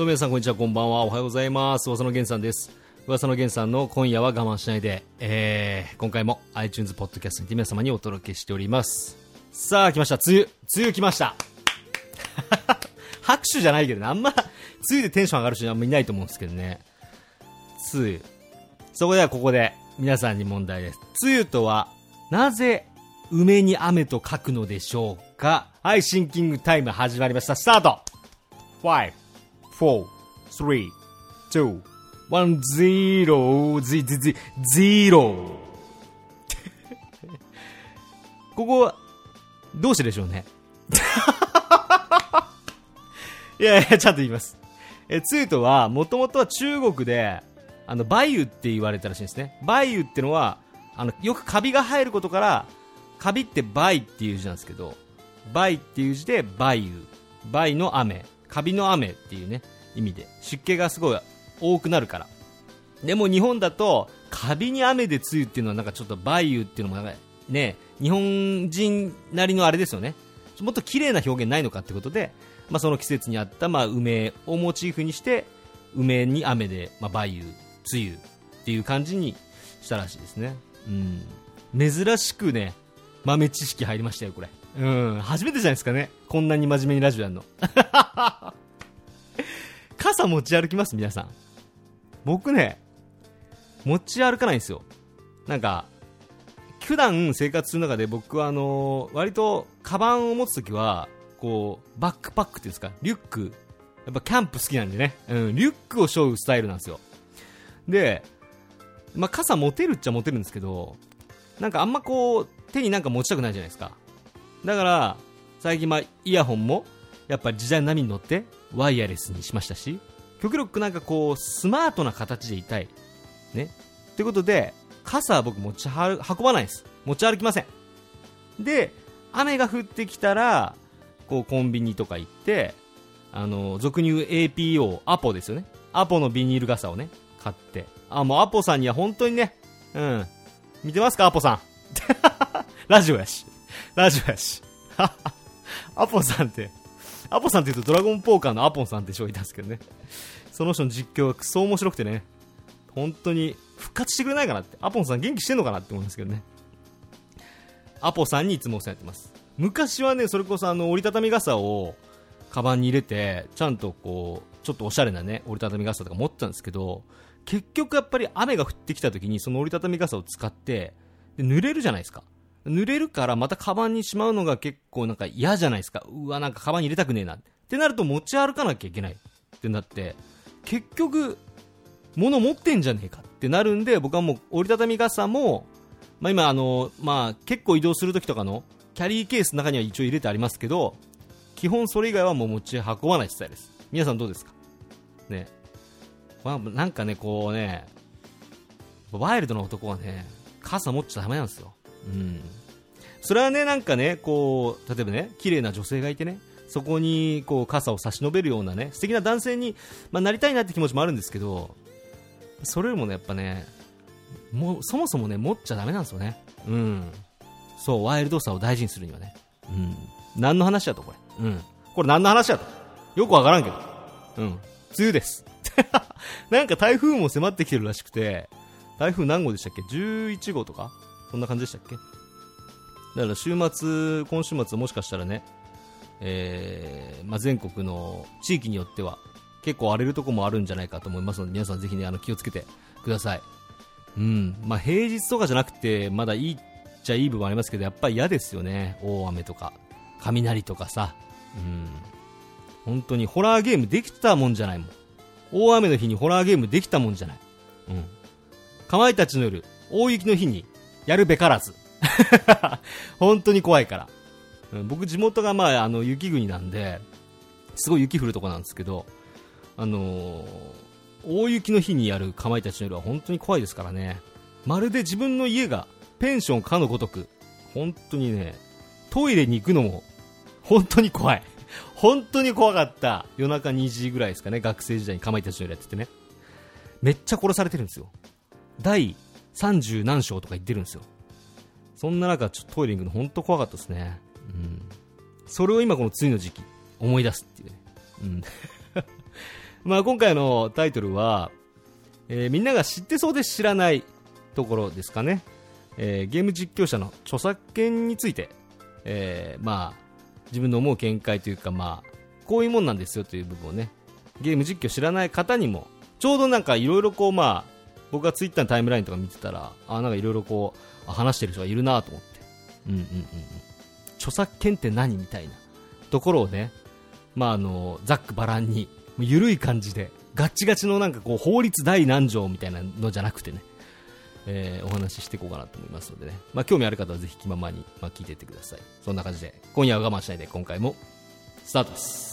どうも皆さんこんにちはこんばんは。おはようございます。噂の源さんです。噂の源さんの今夜は我慢しないで、えー、今回も iTunes ポッドキャストにて皆様にお届けしております。さあ来ました。梅雨梅雨来ました。拍手じゃないけどね。あんま梅雨でテンション上がる人あんまいないと思うんですけどね。梅雨。そこではここで皆さんに問題です。梅雨とはなぜ梅に雨と書くのでしょうか？はいシンキングタイム始まりました。スタート !5 four, three, two, one, zero, zero ここは、どうしてでしょうね？いやいや、ちゃんと言います。え、ツートは、もともとは中国で、あの、バイユって言われたらしいんですね。バイユってのは、あの、よくカビが生えることから、カビってバイっていう字なんですけど、バイっていう字でバイウ。バイの雨。カビの雨っていうね、意味で、湿気がすごい多くなるから。でも日本だと、カビに雨で梅雨っていうのはなんかちょっと梅雨っていうのもなんかね、日本人なりのあれですよね。もっと綺麗な表現ないのかってことで、まあ、その季節にあったまあ梅をモチーフにして、梅に雨で、まあ、梅雨、梅雨っていう感じにしたらしいですね。うん。珍しくね、豆知識入りましたよ、これ。うん、初めてじゃないですかね。こんなに真面目にラジオやるの。傘持ち歩きます？皆さん。僕ね、持ち歩かないんですよ。なんか、普段生活する中で僕はあのー、割とカバンを持つときは、こう、バックパックっていうんですか、リュック。やっぱキャンプ好きなんでね、うん、リュックを背負うスタイルなんですよ。で、まあ、傘持てるっちゃ持てるんですけど、なんかあんまこう、手になんか持ちたくないじゃないですか。だから、最近まあ、イヤホンも、やっぱ時代の波に乗って、ワイヤレスにしましたし、極力なんかこう、スマートな形でいたい。ね。ってことで、傘は僕持ち運ばないです。持ち歩きません。で、雨が降ってきたら、こうコンビニとか行って、あの、俗に言う APO、アポですよね。アポのビニール傘をね、買って。あ、もうアポさんには本当にね、うん。見てますか、アポさん。ラジオやし。ラジオやし。アポさんって、アポさんって言うとドラゴンポーカーのアポンさんって人がいたんですけどね。その人の実況がクソ面白くてね、本当に復活してくれないかなって、アポンさん元気してんのかなって思うんですけどね。アポさんにいつもお世話になってます。昔はね、それこそあの折りたたみ傘をカバンに入れて、ちゃんとこう、ちょっとおしゃれなね、折りたたみ傘とか持ってたんですけど、結局やっぱり雨が降ってきた時にその折りたたみ傘を使って、で濡れるじゃないですか。濡れるからまたカバンにしまうのが結構なんか嫌じゃないですか。うわ、なんかカバンに入れたくねえな。ってなると持ち歩かなきゃいけないってなって、結局、物持ってんじゃねえかってなるんで、僕はもう折りたたみ傘も、まあ今あの、まあ結構移動するときとかのキャリーケースの中には一応入れてありますけど、基本それ以外はもう持ち運ばないスタイルです。皆さんどうですか？ね。まあなんかね、こうね、ワイルドな男はね、傘持っちゃダメなんですよ。うん。それはね、なんかね、こう、例えばね、綺麗な女性がいてね、そこにこう傘を差し伸べるようなね、素敵な男性に、まあ、なりたいなって気持ちもあるんですけど、それよりもね、やっぱね、もう、そもそもね、持っちゃダメなんですよね。うん。そう、ワイルドさを大事にするにはね。うん。何の話だと、これ。うん。これ何の話だと。よくわからんけど。うん。梅雨です。なんか台風も迫ってきてるらしくて、台風何号でしたっけ ?11 号とか？そんな感じでしたっけ？だから週末、今週末もしかしたらね、えー、まあ、全国の地域によっては結構荒れるとこもあるんじゃないかと思いますので皆さんぜひねあの気をつけてください。うん、まあ、平日とかじゃなくてまだいいっちゃいい部分ありますけどやっぱり嫌ですよね、大雨とか雷とかさ、うん、本当にホラーゲームできたもんじゃないもん。大雨の日にホラーゲームできたもんじゃない。うん。かまいたちの夜、大雪の日にやるべからず。本当に怖いから。うん、僕地元がまあ、あの、雪国なんで、すごい雪降るとこなんですけど、あのー、大雪の日にやるかまいたちの夜は本当に怖いですからね。まるで自分の家がペンションかのごとく、本当にね、トイレに行くのも、本当に怖い。本当に怖かった。夜中2時ぐらいですかね、学生時代にかまいたちの夜やっててね。めっちゃ殺されてるんですよ。第30何章とか言ってるんですよ。そんな中、ちょっとトイレ行くの本当怖かったですね。うん。それを今この梅雨の時期、思い出すっていうね。うん。まあ今回のタイトルは、えーみんなが知ってそうで知らないところですかね。えーゲーム実況者の著作権について、えーまあ自分の思う見解というかまあこういうもんなんですよという部分をね、ゲーム実況知らない方にも、ちょうどなんかいろいろこうまあ、僕がツイッターのタイムラインとか見てたら、あ、なんかいろいろこう、話してる人がいるなと思って。うんうんうんうん。著作権って何みたいなところをね、まああの、ざっくばらんに、ゆるい感じで、ガッチガチのなんかこう、法律第何条みたいなのじゃなくてね、えーお話ししていこうかなと思いますのでね、まあ興味ある方はぜひ気ままに、まあ、聞いていってください。そんな感じで、今夜は我慢しないで今回も、スタートです。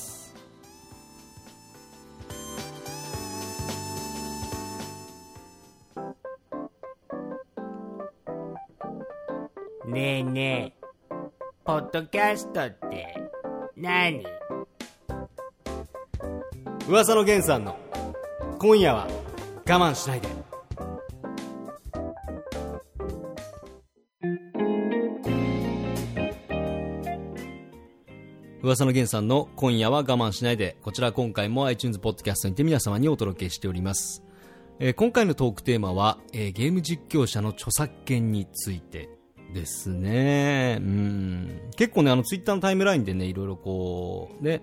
ねえねえ、ポッドキャストって何？噂の源さんの今夜は我慢しないで。噂の源さんの今夜は我慢しないで。こちら今回も iTunes ポッドキャストにて皆様にお届けしております、えー今回のトークテーマは、えーゲーム実況者の著作権について。ですね。うん。結構ねあのツイッターのタイムラインでねいろいろこうね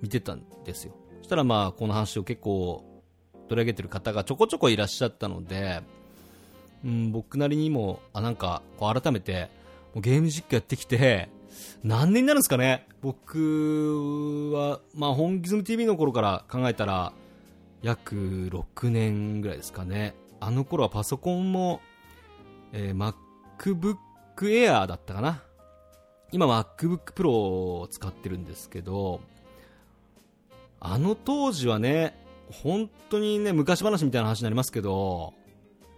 見てたんですよ。そしたらまあこの話を結構取り上げてる方がちょこちょこいらっしゃったので、うん、僕なりにもあなんかこう改めてもうゲーム実況やってきて何年になるんですかね。僕は、まあ、本気ズム TV の頃から考えたら約6年ぐらいですかね。あの頃はパソコンも、えー MacBook Air だったかな？今 MacBook Pro を使ってるんですけどあの当時はね、本当にね、昔話みたいな話になりますけど、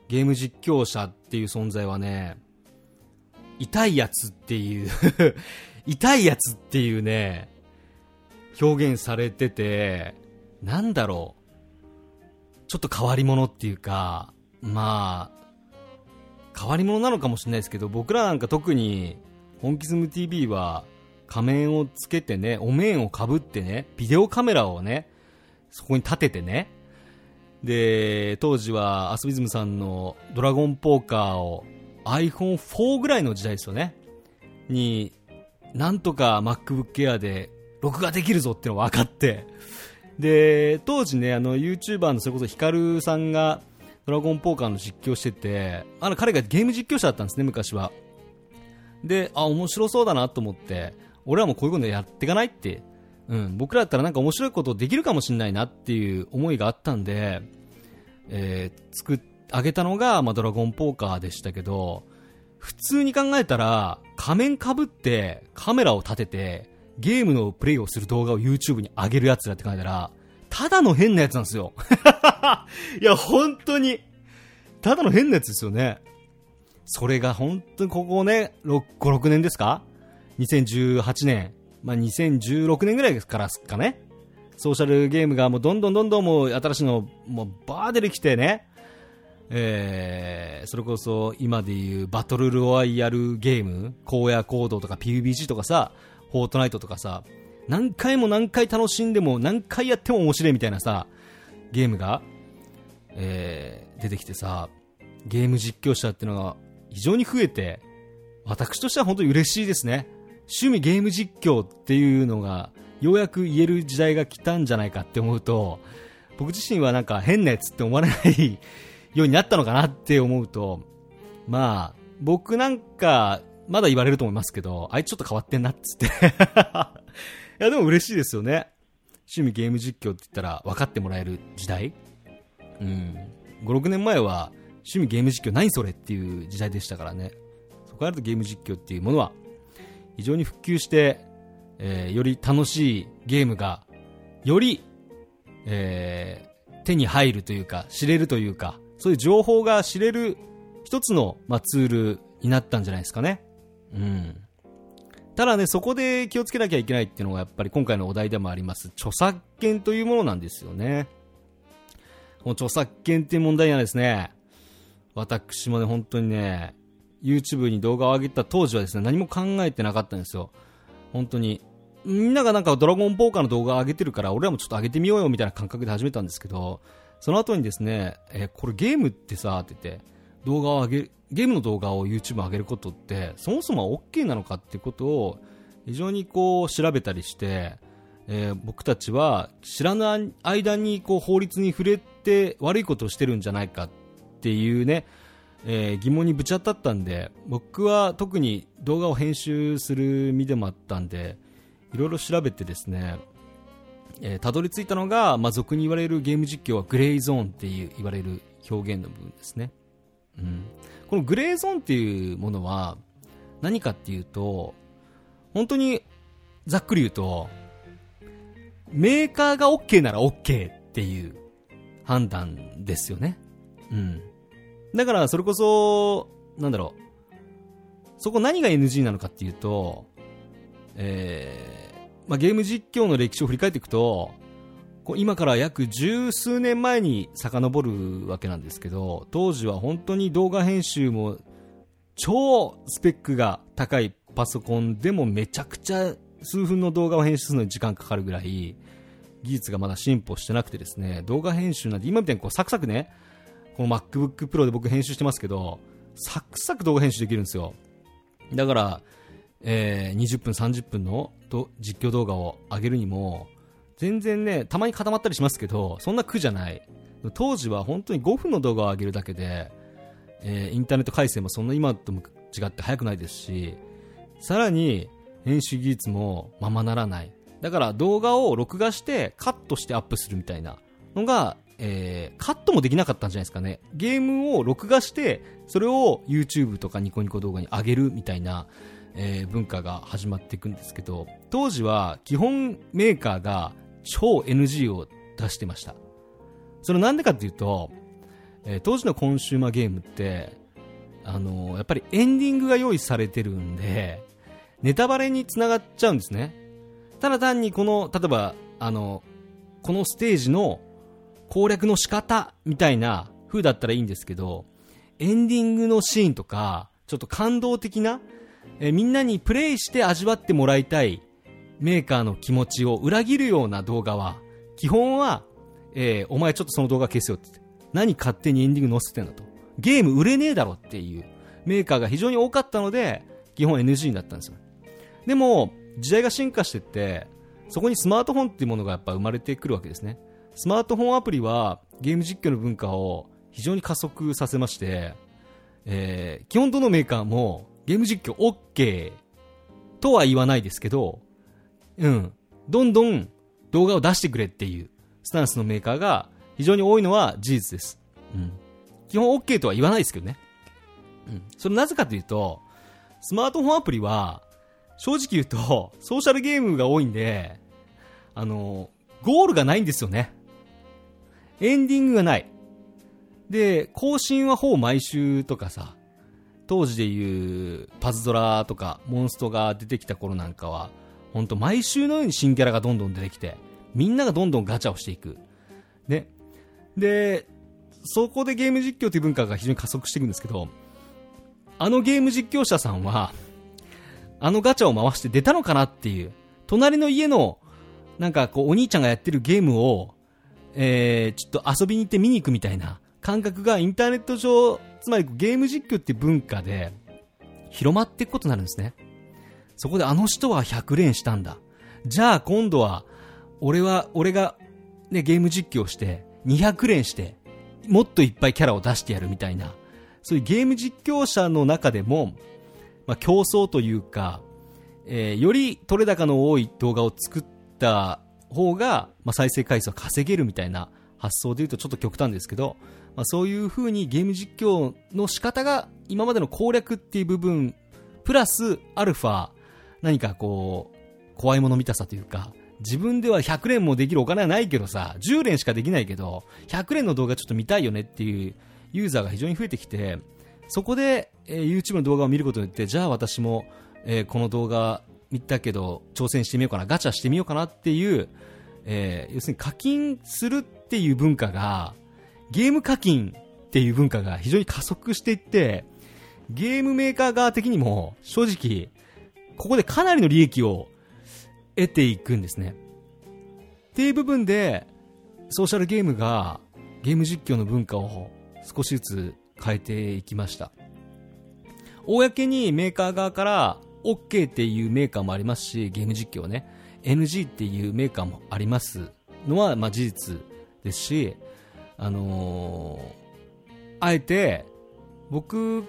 ゲーム実況者っていう存在はね、痛いやつっていう、痛いやつっていうね、表現されてて、なんだろう、ちょっと変わり者っていうか、まあ、変わり者なのかもしれないですけど、僕らなんか特に、本気ズム TV は、仮面をつけてね、お面をかぶってね、ビデオカメラをね、そこに立ててね、で、当時はアスビズムさんのドラゴンポーカーを iPhone4 ぐらいの時代ですよね。に、なんとか MacBook Air で録画できるぞってのが分かって、で、当時ね、あの YouTuber のそれこそヒカルさんがドラゴンポーカーの実況してて、あの彼がゲーム実況者だったんですね、昔は。で、あ、面白そうだなと思って、俺らもこういうことやっていかないって、うん、僕らだったらなんか面白いことできるかもしれないなっていう思いがあったんで、えー作っあげたのが、まあ、ドラゴンポーカーでしたけど、普通に考えたら、仮面かぶって、カメラを立てて、ゲームのプレイをする動画を YouTube に上げるやつらって考えたら、ただの変なやつなんですよ。いや、本当に。ただの変なやつですよね。それが本当にここね、6、5、6年ですか ?2018 年。まあ、2016年ぐらいからですかね。ソーシャルゲームがもうどんどんどんどんもう新しいのもうバー出てきてね。えー、それこそ今でいうバトルロワイヤルゲーム、荒野行動とか PUBG とかさ、フォートナイトとかさ、何回も何回楽しんでも何回やっても面白いみたいなさ、ゲームが、えー、出てきてさ、ゲーム実況者っていうのが非常に増えて、私としては本当に嬉しいですね。趣味ゲーム実況っていうのが、ようやく言える時代が来たんじゃないかって思うと、僕自身はなんか変なやつって思われないようになったのかなって思うと、まあ、僕なんか、まだ言われると思いますけど、あいつちょっと変わってんなっつって。いや、でも嬉しいですよね。趣味ゲーム実況って言ったら分かってもらえる時代うん。5、6年前は、趣味ゲーム実況何それっていう時代でしたからね。そこからとゲーム実況っていうものは、非常に普及して、えーより楽しいゲームが、より、えー手に入るというか、知れるというか、そういう情報が知れる一つの、まあ、ツールになったんじゃないですかね。うん。ただね、そこで気をつけなきゃいけないっていうのがやっぱり今回のお題でもあります、著作権というものなんですよね。この著作権っていう問題にはですね、私もね、本当にね、YouTube に動画を上げた当時はですね、何も考えてなかったんですよ。本当に、みんながなんかドラゴンポーカーの動画を上げてるから、俺らもちょっと上げてみようよみたいな感覚で始めたんですけど、その後にですね、えこれゲームってさ、って言って、動画を上げ、ゲームの動画を YouTube 上げることって、そもそもは OK なのかっていうことを、非常にこう調べたりして、えー僕たちは知らない間にこう法律に触れて悪いことをしてるんじゃないかっていうね、えー疑問にぶち当たったんで僕は特に動画を編集する身でもあったんでいろいろ調べてですねえーたどり着いたのが、まあ、俗に言われるゲーム実況はグレーゾーンっていう言われる表現の部分ですね、うん、このグレーゾーンっていうものは何かっていうと本当にざっくり言うとメーカーが OK なら OK っていう判断ですよね。うん。だから、それこそ、なんだろう。そこ何が NG なのかっていうと、えー、まあ、ゲーム実況の歴史を振り返っていくと、今から約十数年前に遡るわけなんですけど、当時は本当に動画編集も超スペックが高いパソコンでもめちゃくちゃ数分の動画を編集するのに時間かかるぐらい技術がまだ進歩してなくてですね動画編集なんて今みたいにこうサクサクねこの MacBook Pro で僕編集してますけどサクサク動画編集できるんですよ。だから、えー20分30分の実況動画を上げるにも全然ねたまに固まったりしますけどそんな苦じゃない当時は本当に5分の動画を上げるだけでえーインターネット回線もそんな今とも違って早くないですし、さらに編集技術もままならない。だから動画を録画してカットしてアップするみたいなのが、えーカットもできなかったんじゃないですかね。ゲームを録画して、それを YouTube とかニコニコ動画に上げるみたいな、えー文化が始まっていくんですけど、当時は基本メーカーが超 NG を出してました。それなんでかっていうと、えー当時のコンシューマーゲームって、あのーやっぱりエンディングが用意されてるんで、ネタバレにつながっちゃうんですね。ただ単にこの、例えば、あの、このステージの攻略の仕方みたいな風だったらいいんですけど、エンディングのシーンとか、ちょっと感動的な、えーみんなにプレイして味わってもらいたいメーカーの気持ちを裏切るような動画は、基本は、えーお前ちょっとその動画消せよってって。何勝手にエンディング載せてんだと。ゲーム売れねえだろっていうメーカーが非常に多かったので、基本 NG になったんですよ。でも、時代が進化してって、そこにスマートフォンっていうものがやっぱ生まれてくるわけですね。スマートフォンアプリはゲーム実況の文化を非常に加速させまして、えー基本どのメーカーもゲーム実況 OK とは言わないですけど、うん、どんどん動画を出してくれっていうスタンスのメーカーが非常に多いのは事実です。うん。基本 OK とは言わないですけどね。うん。それなぜかというと、スマートフォンアプリは、正直言うと、ソーシャルゲームが多いんで、あの、ゴールがないんですよね。エンディングがない。で、更新はほぼ毎週とかさ、当時でいうパズドラとかモンストが出てきた頃なんかは、ほんと毎週のように新キャラがどんどん出てきて、みんながどんどんガチャをしていく。ね。で、そこでゲーム実況という文化が非常に加速していくんですけど、あのゲーム実況者さんは、あのガチャを回して出たのかなっていう、隣の家の、なんかこう、お兄ちゃんがやってるゲームを、えー、ちょっと遊びに行って見に行くみたいな感覚がインターネット上、つまりゲーム実況っていう文化で広まっていくことになるんですね。そこであの人は100連したんだ。じゃあ今度は、俺は、俺が、ね、ゲーム実況して、200連して、もっといっぱいキャラを出してやるみたいな、そういうゲーム実況者の中でも、まあ、競争というか、えーより取れ高の多い動画を作った方が、まあ、再生回数を稼げるみたいな発想で言うとちょっと極端ですけど、まあ、そういう風にゲーム実況の仕方が今までの攻略っていう部分、プラスアルファ、何かこう、怖いもの見たさというか、自分では100連もできるお金はないけどさ、10連しかできないけど、100連の動画ちょっと見たいよねっていうユーザーが非常に増えてきて、そこで、えー YouTube の動画を見ることによって、じゃあ私も、えーこの動画見たけど、挑戦してみようかな、ガチャしてみようかなっていう、えー要するに課金するっていう文化が、ゲーム課金っていう文化が非常に加速していって、ゲームメーカー側的にも、正直、ここでかなりの利益を得ていくんですね。っていう部分で、ソーシャルゲームがゲーム実況の文化を少しずつ変えていきました。公にメーカー側から OK っていうメーカーもありますし、ゲーム実況ね、NG っていうメーカーもありますのは、まあ事実ですし、あのー、あえて、僕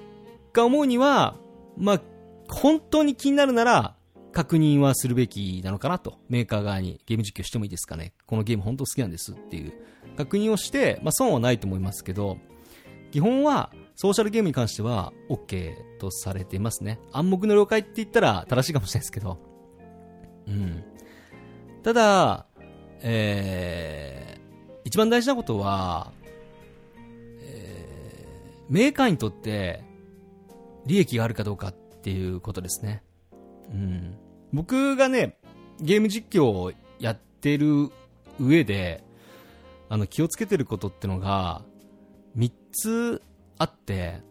が思うには、まあ、本当に気になるなら、確認はするべきなのかなと。メーカー側にゲーム実況してもいいですかね。このゲーム本当好きなんですっていう確認をして、まあ損はないと思いますけど、基本はソーシャルゲームに関しては OK とされていますね。暗黙の了解って言ったら正しいかもしれないですけど。うん。ただ、えー、一番大事なことは、えー、メーカーにとって利益があるかどうかっっていうことですね。うん。僕がね、ゲーム実況をやってる上で、あの、気をつけてることってのが、3つあって、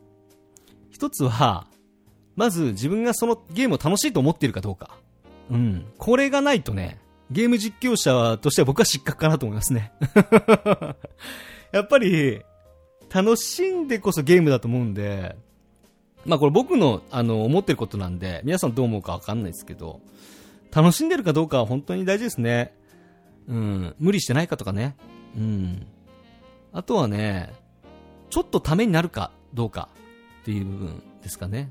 1つは、まず自分がそのゲームを楽しいと思っているかどうか。うん。これがないとね、ゲーム実況者としては僕は失格かなと思いますね。やっぱり、楽しんでこそゲームだと思うんで、まあこれ僕のあの思ってることなんで、皆さんどう思うかわかんないですけど、楽しんでるかどうかは本当に大事ですね。うん、無理してないかとかね。うん。あとはね、ちょっとためになるかどうかっていう部分ですかね。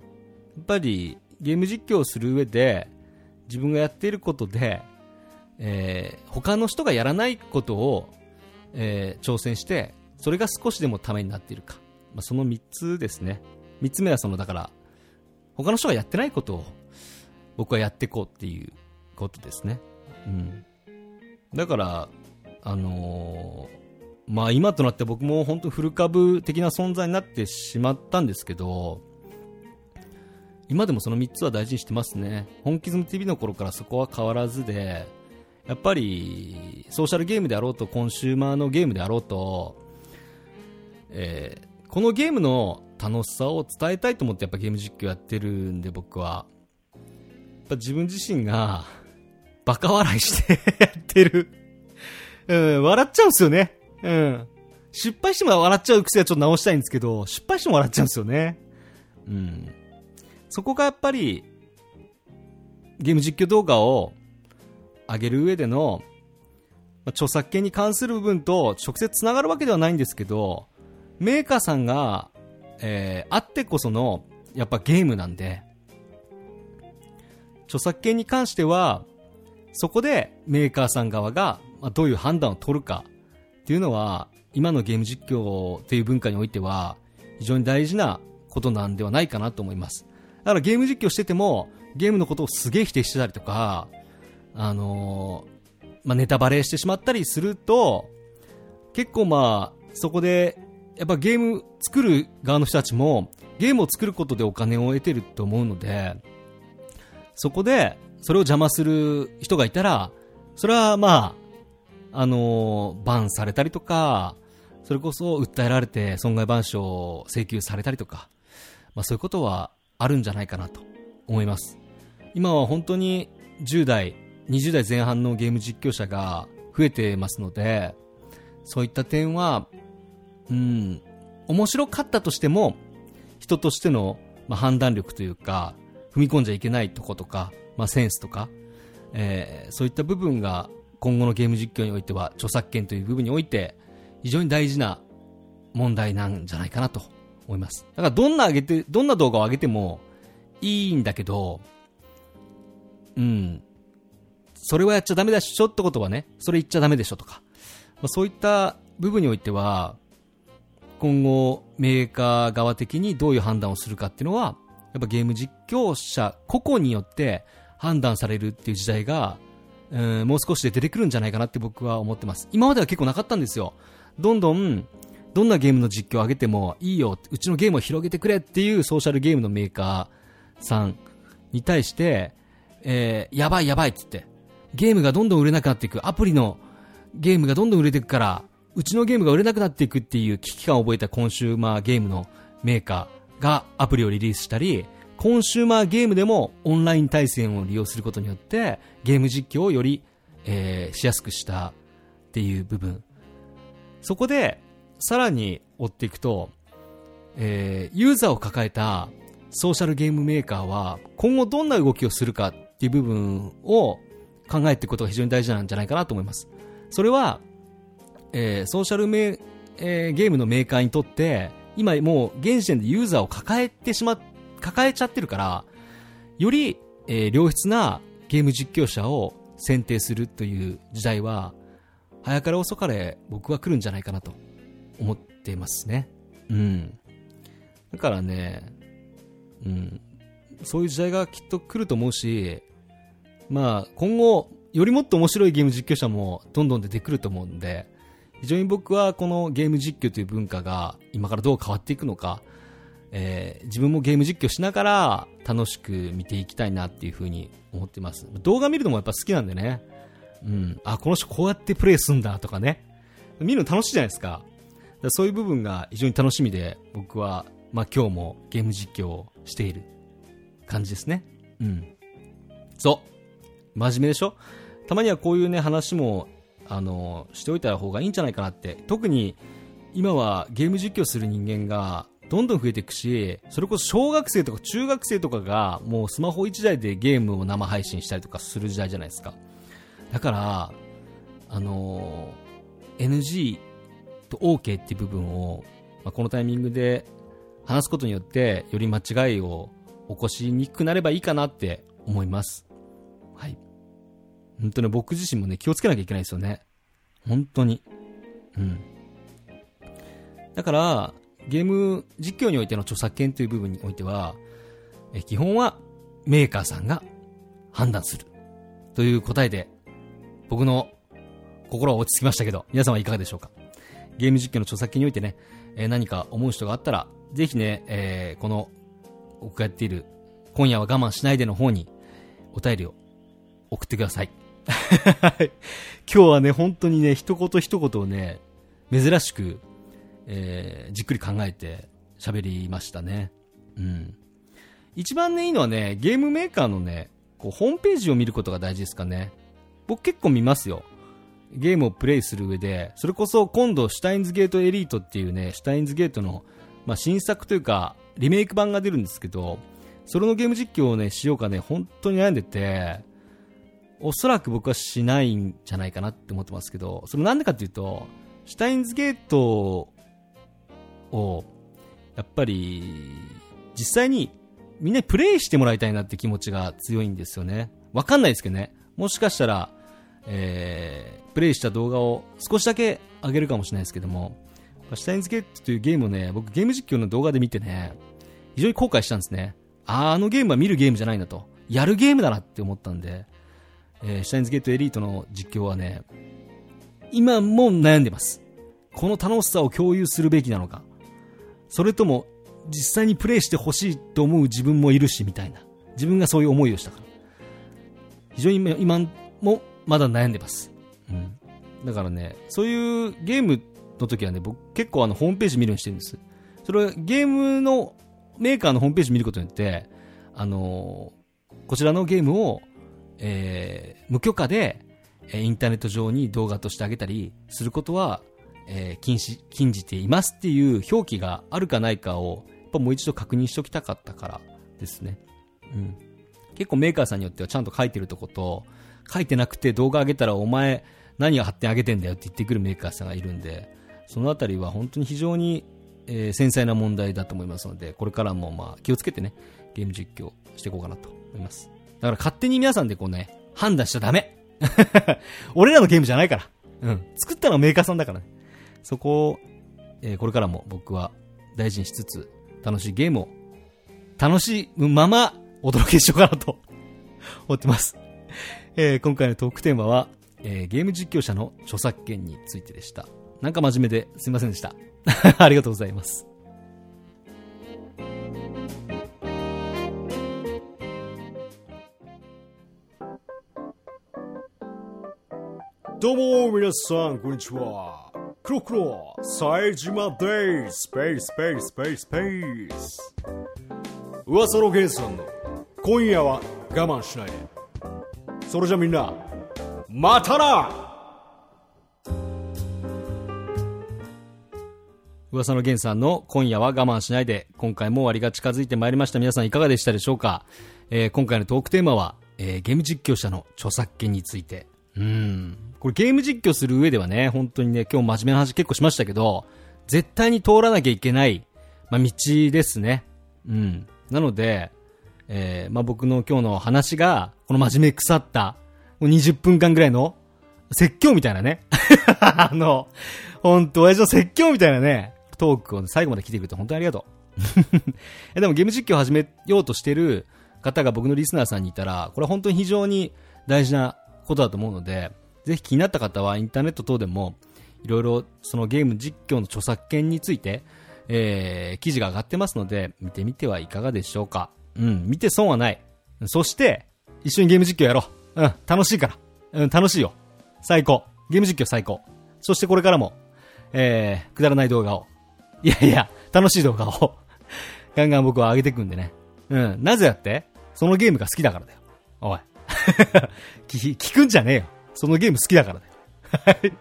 やっぱりゲーム実況をする上で、自分がやっていることで、えー、他の人がやらないことを、えー、挑戦して、それが少しでもためになっているか。まあ、その3つですね。3つ目はその、だから、他の人がやってないことを僕はやっていこうっていうことですね。うん。だから、あのー、まあ今となって僕も本当フル株的な存在になってしまったんですけど、今でもその3つは大事にしてますね。本気ズム TV の頃からそこは変わらずで、やっぱりソーシャルゲームであろうとコンシューマーのゲームであろうと、えー、このゲームの楽しさを伝えたいと思ってやっぱゲーム実況やってるんで僕は、やっぱ自分自身がバカ笑いしてやってるうん、笑っちゃうんすよね。うん。失敗しても笑っちゃう癖はちょっと直したいんですけど、失敗しても笑っちゃうんですよね。うん。そこがやっぱり、ゲーム実況動画を上げる上での、まあ、著作権に関する部分と直接つながるわけではないんですけど、メーカーさんが、えー、あってこその、やっぱゲームなんで、著作権に関しては、そこでメーカーさん側がまあ、どういう判断を取るかっていうのは、今のゲーム実況っていう文化においては、非常に大事なことなんではないかなと思います。だからゲーム実況してても、ゲームのことをすげえ否定してたりとか、あのー、まあ、ネタバレしてしまったりすると、結構まあ、そこで、やっぱゲーム作る側の人たちも、ゲームを作ることでお金を得てると思うので、そこで、それを邪魔する人がいたら、それはまあ、あの、バンされたりとか、それこそ訴えられて損害賠償請求されたりとか、まあそういうことはあるんじゃないかなと思います。今は本当に10代、20代前半のゲーム実況者が増えてますので、そういった点は、うん、面白かったとしても、人としての、まあ、判断力というか、踏み込んじゃいけないとことか、まあ、センスとか、えー、そういった部分が今後のゲーム実況においては著作権という部分において非常に大事な問題なんじゃないかなと思います。だからどんな上げて、どんな動画を上げてもいいんだけど、うん。それはやっちゃダメだしょってことはね、それ言っちゃダメでしょとか。まあ、そういった部分においては、今後メーカー側的にどういう判断をするかっていうのは、やっぱゲーム実況者個々によって判断されるっていう時代がうん、もう少しで出てくるんじゃないかなって僕は思ってます。今までは結構なかったんですよ。どんどん、どんなゲームの実況を上げてもいいよ、うちのゲームを広げてくれっていうソーシャルゲームのメーカーさんに対して、えー、やばいやばいって言って、ゲームがどんどん売れなくなっていく、アプリのゲームがどんどん売れていくから、うちのゲームが売れなくなっていくっていう危機感を覚えたコンシューマーゲームのメーカーがアプリをリリースしたり、コンシューマーゲームでもオンライン対戦を利用することによってゲーム実況をより、えーしやすくしたっていう部分。そこでさらに追っていくと、えーユーザーを抱えたソーシャルゲームメーカーは今後どんな動きをするかっていう部分を考えていくことが非常に大事なんじゃないかなと思います。それは、えーソーシャルメ、えーゲームのメーカーにとって今もう現時点でユーザーを抱えてしまっ抱えちゃってるからより、えー良質なゲーム実況者を選定するという時代は早かれ遅かれ僕は来るんじゃないかなと思ってますね。うん。だからねうん。そういう時代がきっと来ると思うしまあ今後よりもっと面白いゲーム実況者もどんどん出てくると思うんで非常に僕はこのゲーム実況という文化が今からどう変わっていくのか、えー自分もゲーム実況しながら楽しく見ていきたいなっていうふうに思ってます。動画見るのもやっぱ好きなんでね。うん、あこの人こうやってプレイすんだとかね。見るの楽しいじゃないですか。かそういう部分が非常に楽しみで僕は、まあ、今日もゲーム実況をしている感じですね。うん。そう。真面目でしょ？たまにはこういうね話もあのしておいた方がいいんじゃないかなって特に今はゲーム実況する人間がどんどん増えていくしそれこそ小学生とか中学生とかがもうスマホ1台でゲームを生配信したりとかする時代じゃないですかだから、あのー NG と OK っていう部分を、まあ、このタイミングで話すことによって、より間違いを起こしにくくなればいいかなって思います。本当に僕自身もね、気をつけなきゃいけないですよね。本当に。うん。だから、ゲーム実況においての著作権という部分においては、え基本はメーカーさんが判断する。という答えで僕の心は落ち着きましたけど、皆さんはいかがでしょうか？ゲーム実況の著作権においてね、え何か思う人があったら、ぜひね、えーこの、僕がやっている、今夜は我慢しないでの方に、お便りを送ってください。今日はね、本当にね、一言一言をね、珍しく、えーじっくり考えて喋りましたね。うん。一番ね、いいのはね、ゲームメーカーのね、こう、ホームページを見ることが大事ですかね。僕結構見ますよ。ゲームをプレイする上で、それこそ今度、シュタインズゲートエリートっていうね、シュタインズゲートの、まあ、新作というか、リメイク版が出るんですけど、それのゲーム実況をね、しようかね、本当に悩んでて、おそらく僕はしないんじゃないかなって思ってますけど、それなんでかっていうと、シュタインズゲートを、やっぱり、実際にみんなにプレイしてもらいたいなって気持ちが強いんですよね。わかんないですけどね。もしかしたら、えー、プレイした動画を少しだけ上げるかもしれないですけども、シュタインズゲートというゲームをね、僕ゲーム実況の動画で見てね、非常に後悔したんですね。あーあのゲームは見るゲームじゃないなと。やるゲームだなって思ったんで、えーシュタインズゲートエリートの実況はね、今も悩んでます。この楽しさを共有するべきなのか。それとも、実際にプレイしてほしいと思う自分もいるし、みたいな。自分がそういう思いをしたから。非常に今今もまだ悩んでます。うん。だからね、そういうゲームの時はね、僕結構あのホームページ見るようにしてるんです。それはゲームのメーカーのホームページ見ることによって、あのーこちらのゲームを、えー無許可で、インターネット上に動画としてあげたりすることは、えー禁止、禁じていますっていう表記があるかないかを、やっぱもう一度確認しておきたかったからですね。うん。結構メーカーさんによってはちゃんと書いてるとこと、書いてなくて動画上げたらお前何が発展上げてんだよって言ってくるメーカーさんがいるんで、そのあたりは本当に非常に、えー繊細な問題だと思いますので、これからもまあ気をつけてね、ゲーム実況していこうかなと思います。だから勝手に皆さんでこうね、判断しちゃダメ 俺らのゲームじゃないから。うん。作ったのはメーカーさんだからね。そこを、えーこれからも僕は大事にしつつ、楽しいゲームを、楽しむままお届けしようかなと 思ってます。えー今回のトークテーマは、えーゲーム実況者の著作権についてでした。なんか真面目ですいませんでした。ありがとうございます。どうも皆さんこんにちは。クロクロ冴島です。スペースペースペースペース噂のゲンさんの今夜は我慢しないで。それじゃみんなまたな！噂の源さんの今夜は我慢しないで、今回も終わりが近づいてまいりました。皆さんいかがでしたでしょうか、えー今回のトークテーマは、えーゲーム実況者の著作権について。うん。これゲーム実況する上ではね、本当にね、今日真面目な話結構しましたけど、絶対に通らなきゃいけない、まあ、道ですね。うん。なので、えーまあ、僕の今日の話が、この真面目腐った、もう20分間ぐらいの、説教みたいなね。あの、ほんと、親父の説教みたいなね、トークをね最後まで聞いてくれて本当にありがとう。えでもゲーム実況を始めようとしてる方が僕のリスナーさんにいたら、これは本当に非常に大事なことだと思うので、ぜひ気になった方はインターネット等でも、いろいろそのゲーム実況の著作権について、えー、記事が上がってますので、見てみてはいかがでしょうか。うん、見て損はない。そして、一緒にゲーム実況やろう。うん、楽しいから。うん、楽しいよ。最高。ゲーム実況最高。そしてこれからも、えー、くだらない動画を。いやいや、楽しい動画を、ガンガン僕は上げていくんでね。うん。なぜだって？そのゲームが好きだからだよ。おい。聞聞くんじゃねえよ。そのゲーム好きだからだよ。はい。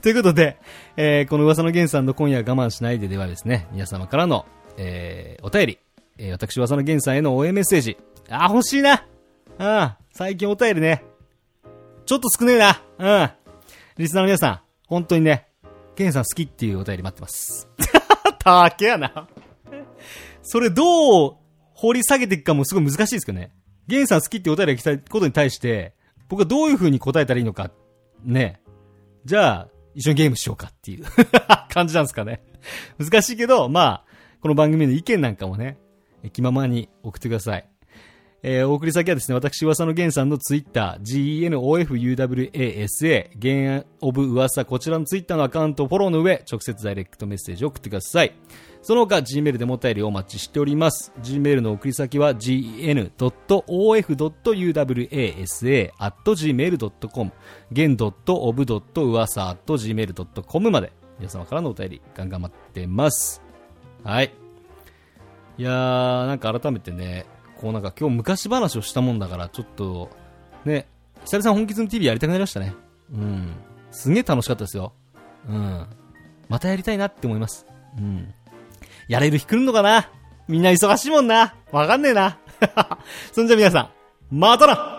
ということで、えー、この噂の源さんの今夜我慢しないでではですね、皆様からの、えー、お便り、えー、私噂の源さんへの応援メッセージ。あ、欲しいな。うん。最近お便りね。ちょっと少ねえな。うん。リスナーの皆さん、本当にね、ゲンさん好きっていうお便り待ってます。たけやな。それどう掘り下げていくかもすごい難しいですけどね。ゲンさん好きってお便りが来たことに対して、僕はどういう風に答えたらいいのか、ね。じゃあ、一緒にゲームしようかっていう 感じなんですかね。難しいけど、まあ、この番組の意見なんかもね、気ままに送ってください。えーお送り先はですね、私、噂の源さんのツイッター、genofuwasa、ゲンオブ噂、こちらのツイッターのアカウントをフォローの上、直接ダイレクトメッセージを送ってください。その他、Gmail でもお便りをお待ちしております。Gmail の送り先は gn.of.uwasa.gmail.com、gen.of.uwasa.gmail.com まで、皆様からのお便り、ガンガン待ってます。はい。いやー、なんか改めてね、こうなんか今日昔話をしたもんだから、ちょっと、ね、久々本気ズム TV やりたくなりましたね。うん。すげえ楽しかったですよ。うん。またやりたいなって思います。うん。やれる日来るのかな？みんな忙しいもんな。わかんねえな。そんじゃ皆さん、またな